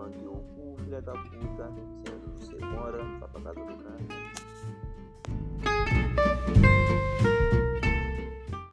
mangue ou o filho da puta, sendo você mora, vá pra casa do